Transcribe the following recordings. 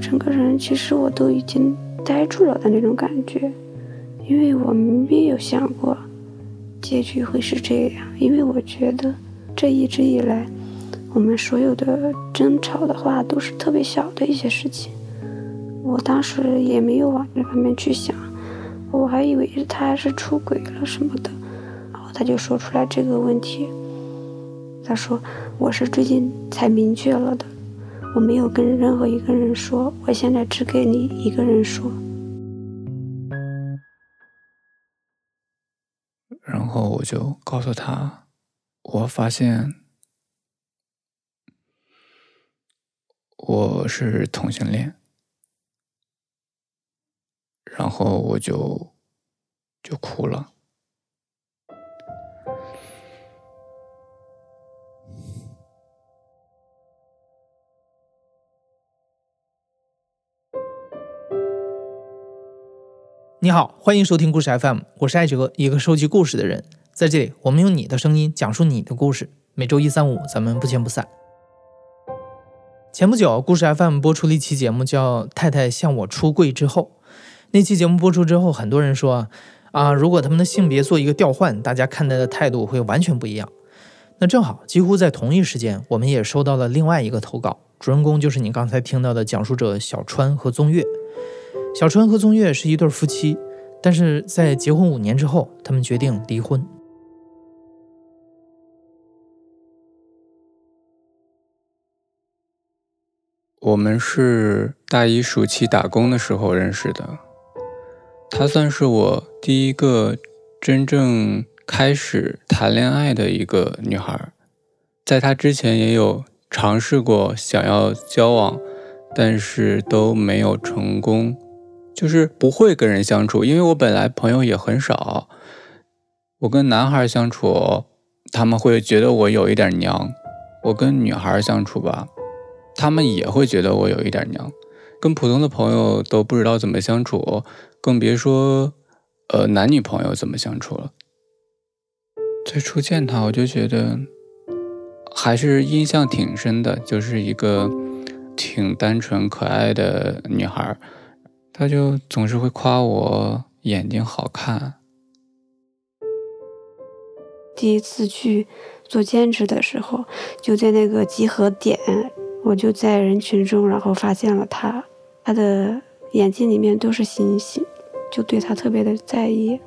整个人其实我都已经呆住了的那种感觉，因为我没有想过结局会是这样，因为我觉得这一直以来我们所有的争吵的话都是特别小的一些事情，我当时也没有往这方面去想，我还以为他是出轨了什么的，然后他就说出来这个问题，他说我是最近才明确了的。我没有跟任何一个人说，我现在只给你一个人说。然后我就告诉他，我发现我是同性恋，然后我就就哭了。你好，欢迎收听故事 FM，我是艾哲，一个收集故事的人。在这里，我们用你的声音讲述你的故事。每周一、三、五，咱们不见不散。前不久，故事 FM 播出了一期节目，叫《太太向我出柜之后》。那期节目播出之后，很多人说啊，如果他们的性别做一个调换，大家看待的态度会完全不一样。那正好，几乎在同一时间，我们也收到了另外一个投稿，主人公就是你刚才听到的讲述者小川和宗岳。小川和宗岳是一对夫妻，但是在结婚五年之后，他们决定离婚。我们是大一暑期打工的时候认识的，她算是我第一个真正开始谈恋爱的一个女孩，在她之前也有尝试过想要交往，但是都没有成功。就是不会跟人相处，因为我本来朋友也很少。我跟男孩相处，他们会觉得我有一点娘；我跟女孩相处吧，他们也会觉得我有一点娘。跟普通的朋友都不知道怎么相处，更别说呃男女朋友怎么相处了。最初见她，我就觉得还是印象挺深的，就是一个挺单纯可爱的女孩。他就总是会夸我眼睛好看。第一次去做兼职的时候，就在那个集合点，我就在人群中，然后发现了他，他的眼睛里面都是星星，就对他特别的在意。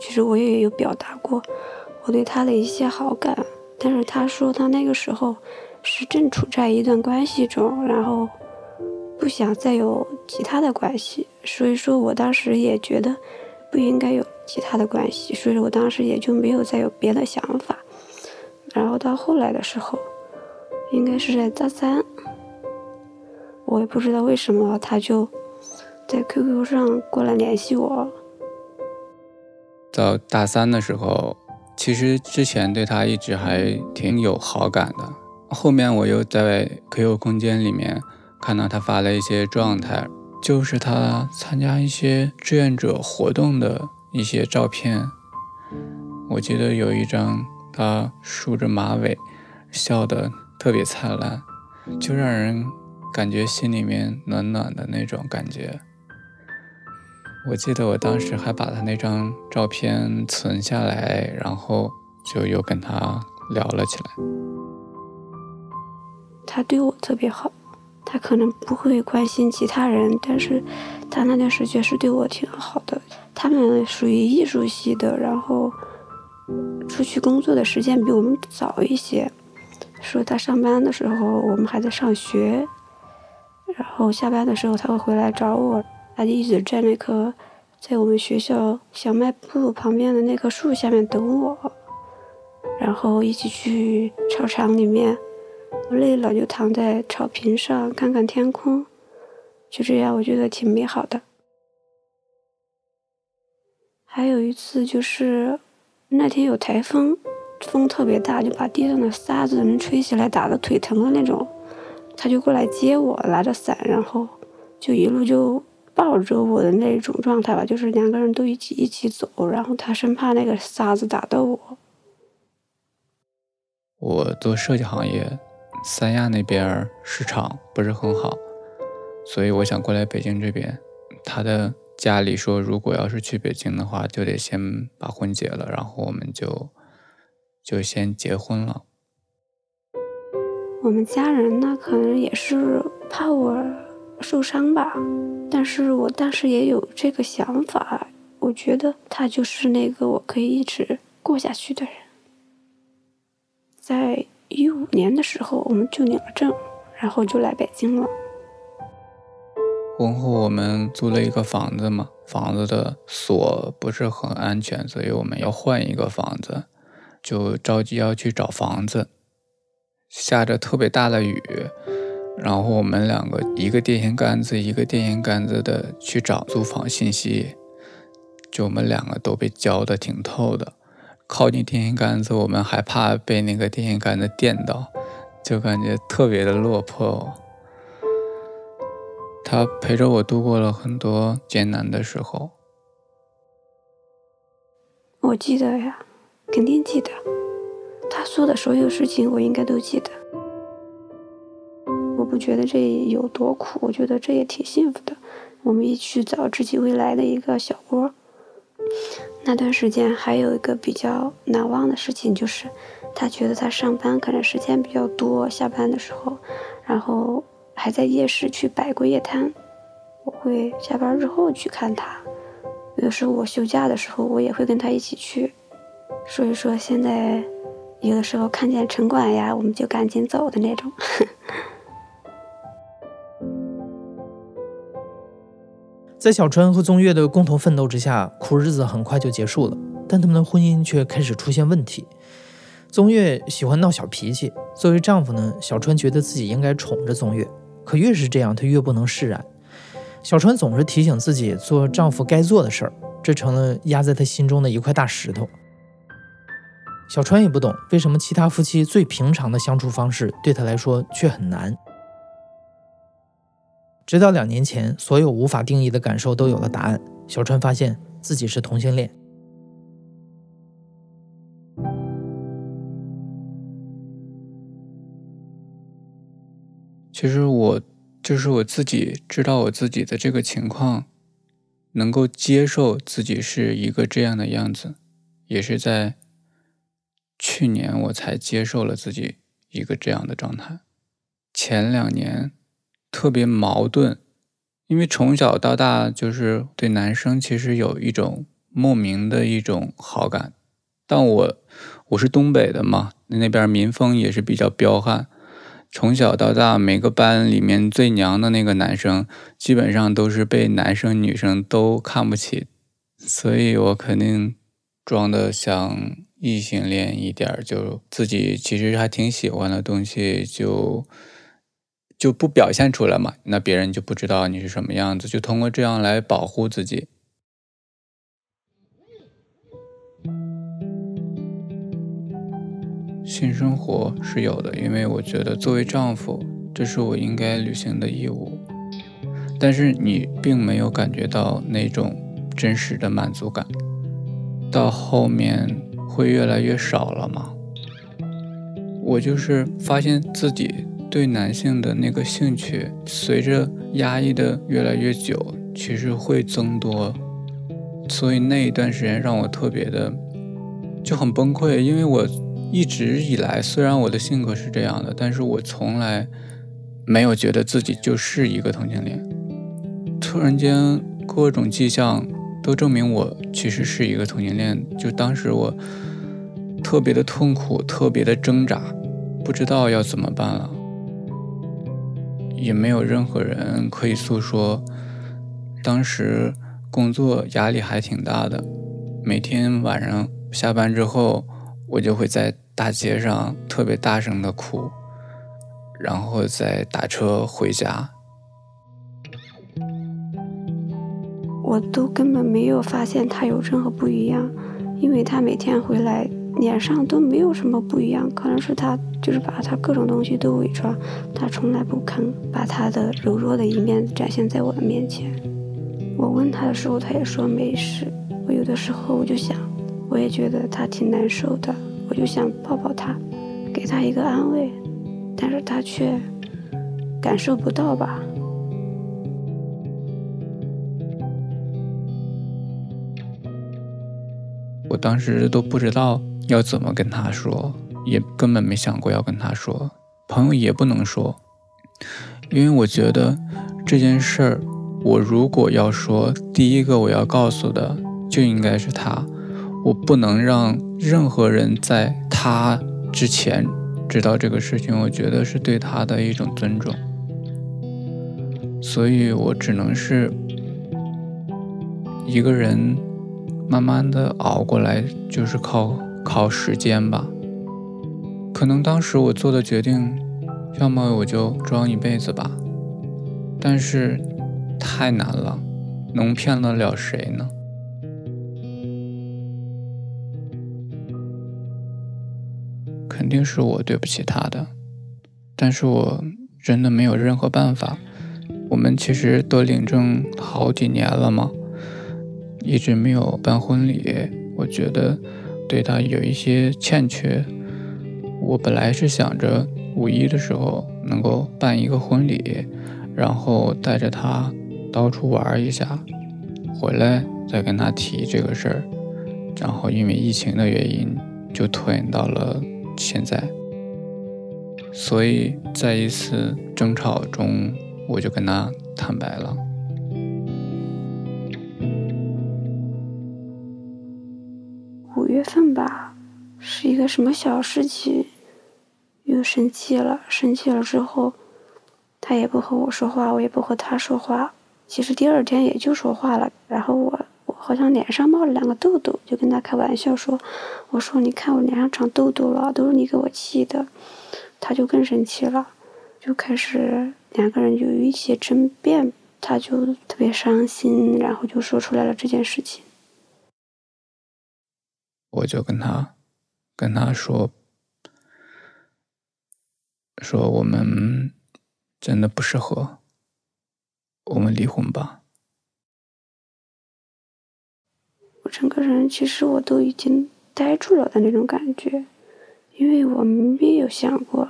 其实我也有表达过我对他的一些好感，但是他说他那个时候是正处在一段关系中，然后。不想再有其他的关系，所以说我当时也觉得不应该有其他的关系，所以我当时也就没有再有别的想法。然后到后来的时候，应该是在大三，我也不知道为什么他就在 QQ 上过来联系我。到大三的时候，其实之前对他一直还挺有好感的，后面我又在 QQ 空间里面。看到他发了一些状态，就是他参加一些志愿者活动的一些照片。我记得有一张他梳着马尾，笑得特别灿烂，就让人感觉心里面暖暖的那种感觉。我记得我当时还把他那张照片存下来，然后就又跟他聊了起来。他对我特别好。他可能不会关心其他人，但是他那段时间是对我挺好的。他们属于艺术系的，然后出去工作的时间比我们早一些。说他上班的时候，我们还在上学，然后下班的时候他会回来找我。他就一直在那棵在我们学校小卖部旁边的那棵树下面等我，然后一起去操场里面。我累了就躺在草坪上看看天空，就这样我觉得挺美好的。还有一次就是那天有台风，风特别大，就把地上的沙子能吹起来，打的腿疼的那种。他就过来接我，拿着伞，然后就一路就抱着我的那种状态吧，就是两个人都一起一起走，然后他生怕那个沙子打到我。我做设计行业。三亚那边市场不是很好，所以我想过来北京这边。他的家里说，如果要是去北京的话，就得先把婚结了，然后我们就就先结婚了。我们家人呢，可能也是怕我受伤吧，但是我当时也有这个想法，我觉得他就是那个我可以一直过下去的人。在一五年的时候，我们就领了证，然后就来北京了。婚后我们租了一个房子嘛，房子的锁不是很安全，所以我们要换一个房子，就着急要去找房子。下着特别大的雨，然后我们两个一个电线杆子一个电线杆子的去找租房信息，就我们两个都被浇的挺透的。靠近电线杆子，我们还怕被那个电线杆子电到，就感觉特别的落魄。他陪着我度过了很多艰难的时候。我记得呀，肯定记得。他说的所有事情，我应该都记得。我不觉得这有多苦，我觉得这也挺幸福的。我们一起去找自己未来的一个小窝。那段时间还有一个比较难忘的事情，就是他觉得他上班可能时间比较多，下班的时候，然后。还在夜市去摆过夜摊，我会下班之后去看他。有时候我休假的时候，我也会跟他一起去。所以说现在有的时候看见城管呀，我们就赶紧走的那种。在小川和宗岳的共同奋斗之下，苦日子很快就结束了，但他们的婚姻却开始出现问题。宗岳喜欢闹小脾气，作为丈夫呢，小川觉得自己应该宠着宗岳。可越是这样，他越不能释然。小川总是提醒自己做丈夫该做的事儿，这成了压在他心中的一块大石头。小川也不懂为什么其他夫妻最平常的相处方式对他来说却很难。直到两年前，所有无法定义的感受都有了答案，小川发现自己是同性恋。其实我就是我自己知道我自己的这个情况，能够接受自己是一个这样的样子，也是在去年我才接受了自己一个这样的状态。前两年特别矛盾，因为从小到大就是对男生其实有一种莫名的一种好感，但我我是东北的嘛，那边民风也是比较彪悍。从小到大，每个班里面最娘的那个男生，基本上都是被男生女生都看不起，所以我肯定装的像异性恋一点，就自己其实还挺喜欢的东西，就就不表现出来嘛，那别人就不知道你是什么样子，就通过这样来保护自己。性生活是有的，因为我觉得作为丈夫，这是我应该履行的义务。但是你并没有感觉到那种真实的满足感，到后面会越来越少了吗？我就是发现自己对男性的那个兴趣，随着压抑的越来越久，其实会增多。所以那一段时间让我特别的就很崩溃，因为我。一直以来，虽然我的性格是这样的，但是我从来没有觉得自己就是一个同性恋。突然间，各种迹象都证明我其实是一个同性恋。就当时我特别的痛苦，特别的挣扎，不知道要怎么办了，也没有任何人可以诉说。当时工作压力还挺大的，每天晚上下班之后。我就会在大街上特别大声的哭，然后再打车回家。我都根本没有发现他有任何不一样，因为他每天回来脸上都没有什么不一样，可能是他就是把他各种东西都伪装，他从来不肯把他的柔弱的一面展现在我的面前。我问他的时候，他也说没事。我有的时候我就想。我也觉得他挺难受的，我就想抱抱他，给他一个安慰。但是他却感受不到吧。我当时都不知道要怎么跟他说，也根本没想过要跟他说。朋友也不能说，因为我觉得这件事儿，我如果要说，第一个我要告诉的就应该是他，我不能让任何人在他之前知道这个事情，我觉得是对他的一种尊重。所以我只能是一个人。慢慢的熬过来，就是靠靠时间吧。可能当时我做的决定，要么我就装一辈子吧。但是太难了，能骗得了谁呢？肯定是我对不起他的，但是我真的没有任何办法。我们其实都领证好几年了嘛。一直没有办婚礼，我觉得对他有一些欠缺。我本来是想着五一的时候能够办一个婚礼，然后带着他到处玩一下，回来再跟他提这个事儿。然后因为疫情的原因，就拖延到了现在。所以在一次争吵中，我就跟他坦白了。月份吧，是一个什么小事情，又生气了。生气了之后，他也不和我说话，我也不和他说话。其实第二天也就说话了。然后我我好像脸上冒了两个痘痘，就跟他开玩笑说：“我说你看我脸上长痘痘了，都是你给我气的。”他就更生气了，就开始两个人就有一些争辩。他就特别伤心，然后就说出来了这件事情。我就跟他跟他说说我们真的不适合，我们离婚吧。我整个人其实我都已经呆住了的那种感觉，因为我没有想过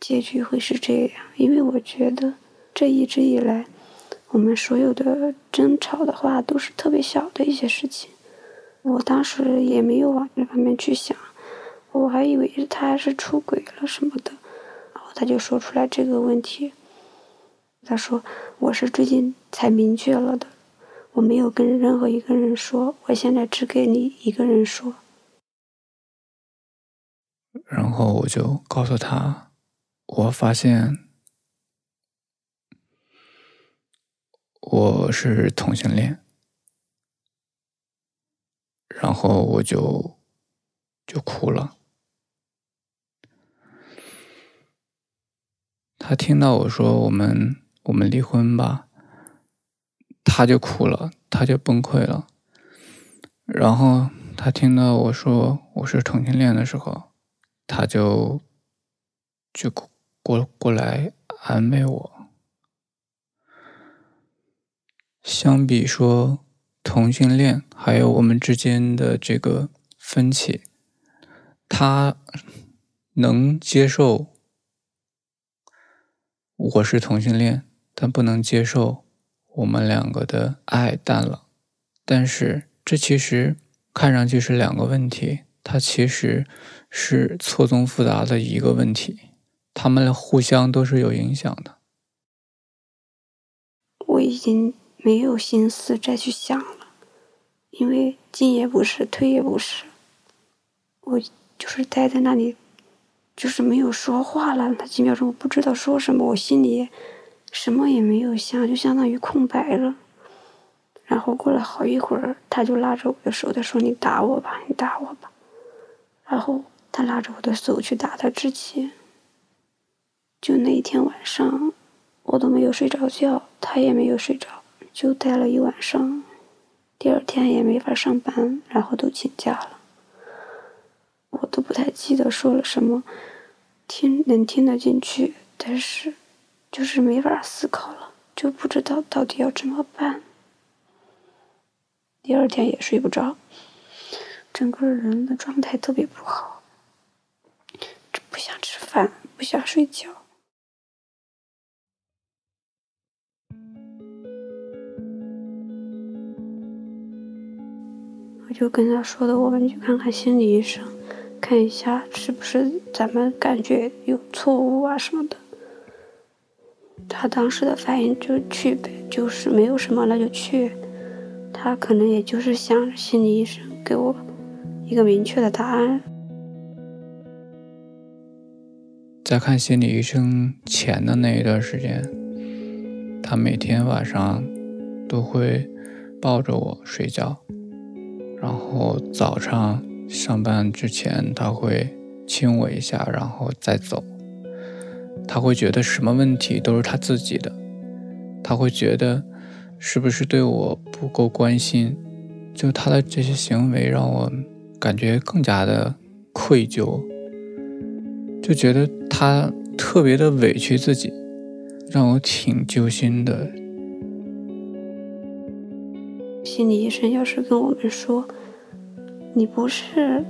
结局会是这样。因为我觉得这一直以来，我们所有的争吵的话都是特别小的一些事情。我当时也没有往这方面去想，我还以为他是出轨了什么的，然后他就说出来这个问题。他说：“我是最近才明确了的，我没有跟任何一个人说，我现在只给你一个人说。”然后我就告诉他，我发现我是同性恋。然后我就就哭了。他听到我说“我们我们离婚吧”，他就哭了，他就崩溃了。然后他听到我说我是同性恋的时候，他就就过过来安慰我。相比说。同性恋还有我们之间的这个分歧，他能接受我是同性恋，但不能接受我们两个的爱淡了。但是这其实看上去是两个问题，它其实是错综复杂的一个问题，他们互相都是有影响的。我已经。没有心思再去想了，因为进也不是，退也不是，我就是待在那里，就是没有说话了。那几秒钟，我不知道说什么，我心里什么也没有想，就相当于空白了。然后过了好一会儿，他就拉着我的手，他说：“你打我吧，你打我吧。”然后他拉着我的手去打他之前，就那一天晚上，我都没有睡着觉，他也没有睡着。就待了一晚上，第二天也没法上班，然后都请假了。我都不太记得说了什么，听能听得进去，但是就是没法思考了，就不知道到底要怎么办。第二天也睡不着，整个人的状态特别不好，不想吃饭，不想睡觉。就跟他说的，我们去看看心理医生，看一下是不是咱们感觉有错误啊什么的。他当时的反应就去呗，就是没有什么那就去。他可能也就是想心理医生给我一个明确的答案。在看心理医生前的那一段时间，他每天晚上都会抱着我睡觉，然后早上上班之前他会亲我一下，然后再走。他会觉得什么问题都是他自己的，他会觉得是不是对我不够关心，就他的这些行为让我感觉更加的愧疚，就觉得他特别的委屈自己，让我挺揪心的。心理医生要是跟我们说，你不是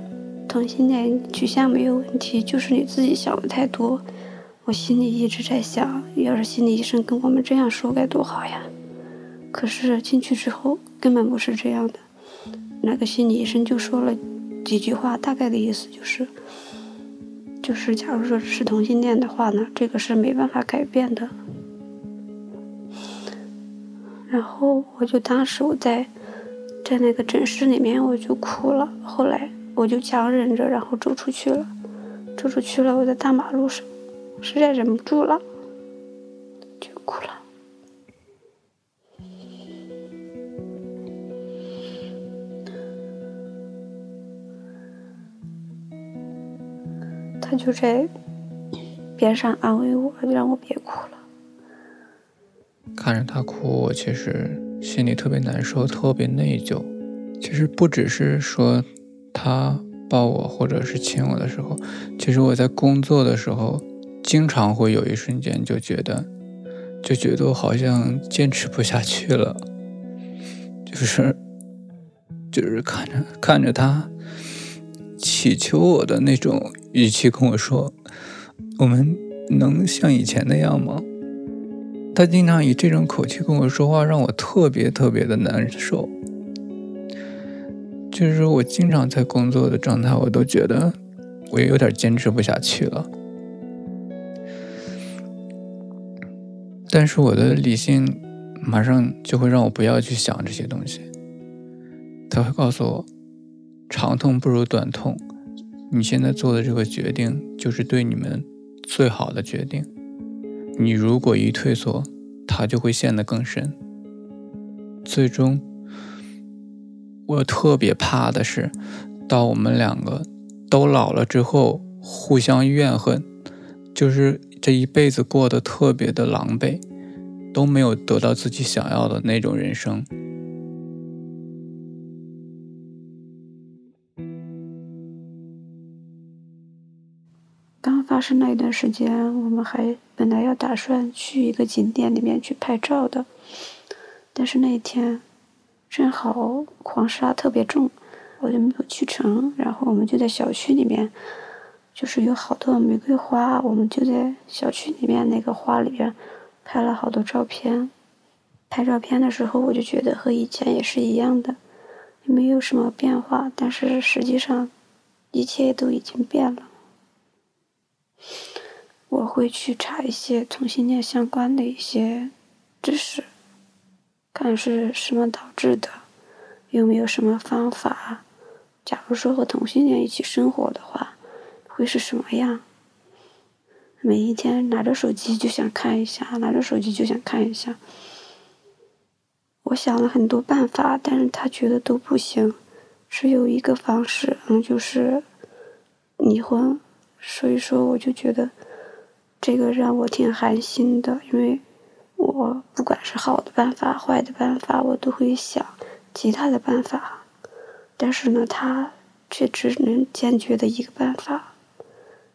同性恋取向没有问题，就是你自己想的太多。我心里一直在想，要是心理医生跟我们这样说该多好呀！可是进去之后根本不是这样的。那个心理医生就说了几句话，大概的意思就是，就是假如说是同性恋的话呢，这个是没办法改变的。然后我就当时我在在那个诊室里面我就哭了，后来我就强忍着，然后走出去了，走出去了，我在大马路上。实在忍不住了，就哭了。他就在边上安慰我，让我别哭了。看着他哭，我其实心里特别难受，特别内疚。其实不只是说他抱我或者是亲我的时候，其实我在工作的时候。经常会有一瞬间就觉得，就觉得我好像坚持不下去了，就是，就是看着看着他祈求我的那种语气跟我说：“我们能像以前那样吗？”他经常以这种口气跟我说话，让我特别特别的难受。就是我经常在工作的状态，我都觉得我也有点坚持不下去了。但是我的理性马上就会让我不要去想这些东西，他会告诉我，长痛不如短痛，你现在做的这个决定就是对你们最好的决定，你如果一退缩，他就会陷得更深。最终，我特别怕的是，到我们两个都老了之后，互相怨恨，就是。这一辈子过得特别的狼狈，都没有得到自己想要的那种人生。发生那一段时间，我们还本来要打算去一个景点里面去拍照的，但是那一天正好黄沙特别重，我就没有去成。然后我们就在小区里面。就是有好多玫瑰花，我们就在小区里面那个花里边拍了好多照片。拍照片的时候，我就觉得和以前也是一样的，也没有什么变化。但是实际上，一切都已经变了。我会去查一些同性恋相关的一些知识，看是什么导致的，有没有什么方法。假如说和同性恋一起生活的话。会是什么样？每一天拿着手机就想看一下，拿着手机就想看一下。我想了很多办法，但是他觉得都不行，只有一个方式，嗯，就是离婚。所以说，我就觉得这个让我挺寒心的，因为我不管是好的办法、坏的办法，我都会想其他的办法，但是呢，他却只能坚决的一个办法。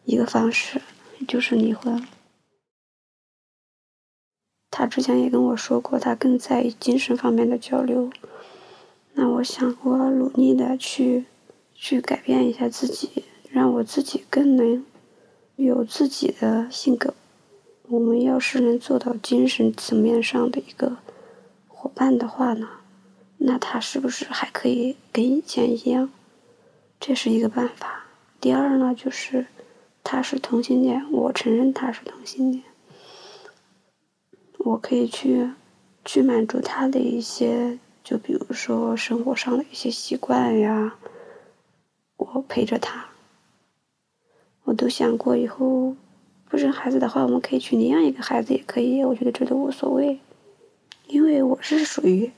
一个方式就是离婚。他之前也跟我说过，他更在意精神方面的交流。那我想，我努力的去去改变一下自己，让我自己更能有自己的性格。我们要是能做到精神层面上的一个伙伴的话呢，那他是不是还可以跟以前一样？这是一个办法。第二呢，就是他是同性恋，我承认他是同性恋，我可以去去满足他的一些，就比如说生活上的一些习惯呀，我陪着他。我都想过以后不生孩子的话，我们可以去领养一个孩子，也可以，我觉得这都无所谓，因为我是属于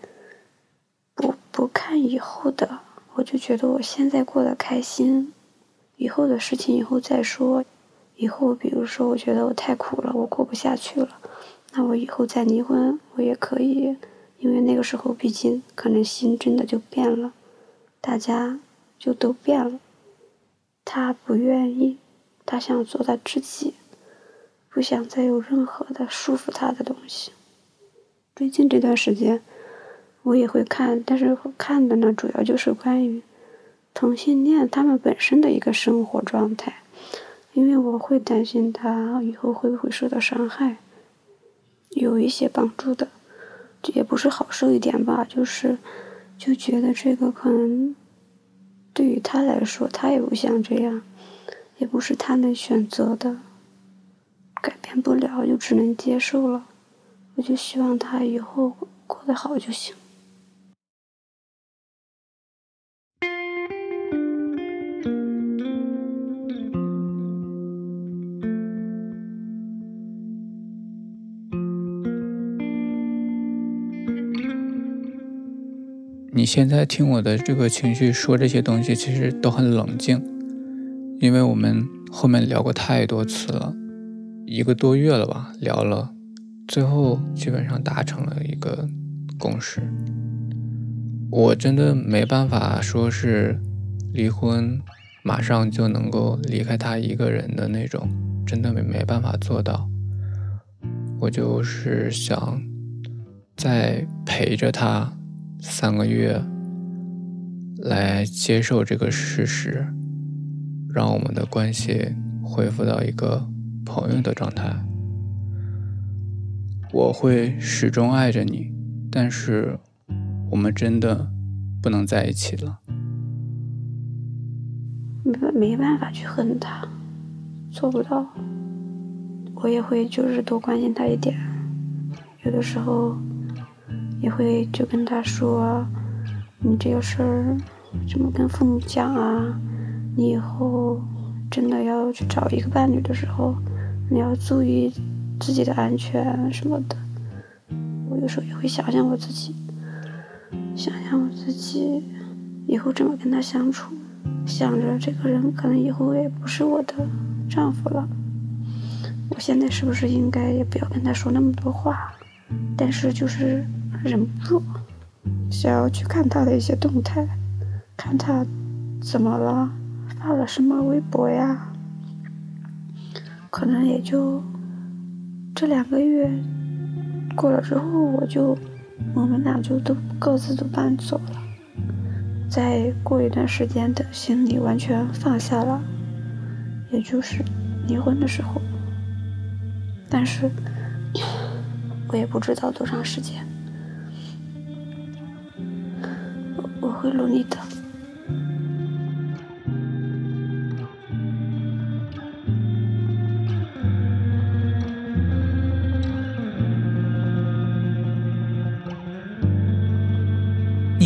不不看以后的，我就觉得我现在过得开心。以后的事情以后再说，以后比如说我觉得我太苦了，我过不下去了，那我以后再离婚我也可以，因为那个时候毕竟可能心真的就变了，大家就都变了，他不愿意，他想做他自己，不想再有任何的束缚他的东西。最近这段时间我也会看，但是看的呢主要就是关于。同性恋他们本身的一个生活状态，因为我会担心他以后会不会受到伤害，有一些帮助的，也不是好受一点吧，就是就觉得这个可能对于他来说，他也不想这样，也不是他能选择的，改变不了就只能接受了，我就希望他以后过得好就行。你现在听我的这个情绪说这些东西，其实都很冷静，因为我们后面聊过太多次了，一个多月了吧，聊了，最后基本上达成了一个共识。我真的没办法说是离婚马上就能够离开他一个人的那种，真的没没办法做到。我就是想再陪着他。三个月，来接受这个事实，让我们的关系恢复到一个朋友的状态。我会始终爱着你，但是我们真的不能在一起了。没没办法去恨他，做不到。我也会就是多关心他一点，有的时候。也会就跟他说：“你这个事儿怎么跟父母讲啊？你以后真的要去找一个伴侣的时候，你要注意自己的安全什么的。”我有时候也会想想我自己，想想我自己以后怎么跟他相处，想着这个人可能以后也不是我的丈夫了，我现在是不是应该也不要跟他说那么多话？但是就是。忍不住想要去看他的一些动态，看他怎么了，发了什么微博呀？可能也就这两个月过了之后，我就我们俩就都各自都搬走了。再过一段时间，等行李完全放下了，也就是离婚的时候。但是我也不知道多长时间。我会努力的。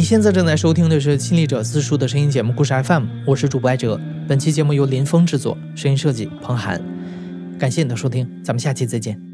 现在正在收听的是《亲历者自述》的声音节目《故事 FM》，我是主播艾哲。本期节目由林峰制作，声音设计彭涵。感谢你的收听，咱们下期再见。